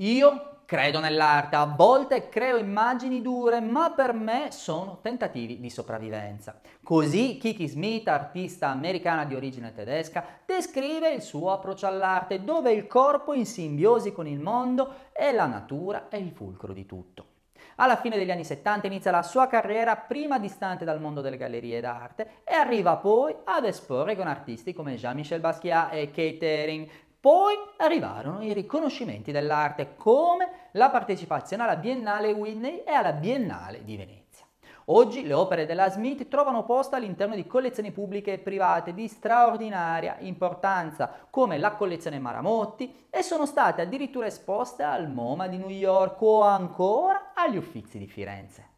Io credo nell'arte, a volte creo immagini dure, ma per me sono tentativi di sopravvivenza. Così Kiki Smith, artista americana di origine tedesca, descrive il suo approccio all'arte, dove il corpo in simbiosi con il mondo e la natura è il fulcro di tutto. Alla fine degli anni 70 inizia la sua carriera prima distante dal mondo delle gallerie d'arte e arriva poi ad esporre con artisti come Jean-Michel Basquiat e Kate Haring, poi arrivarono i riconoscimenti dell'arte come la partecipazione alla Biennale Whitney e alla Biennale di Venezia. Oggi le opere della Smith trovano posto all'interno di collezioni pubbliche e private di straordinaria importanza, come la collezione Maramotti, e sono state addirittura esposte al MoMA di New York o ancora agli Uffizi di Firenze.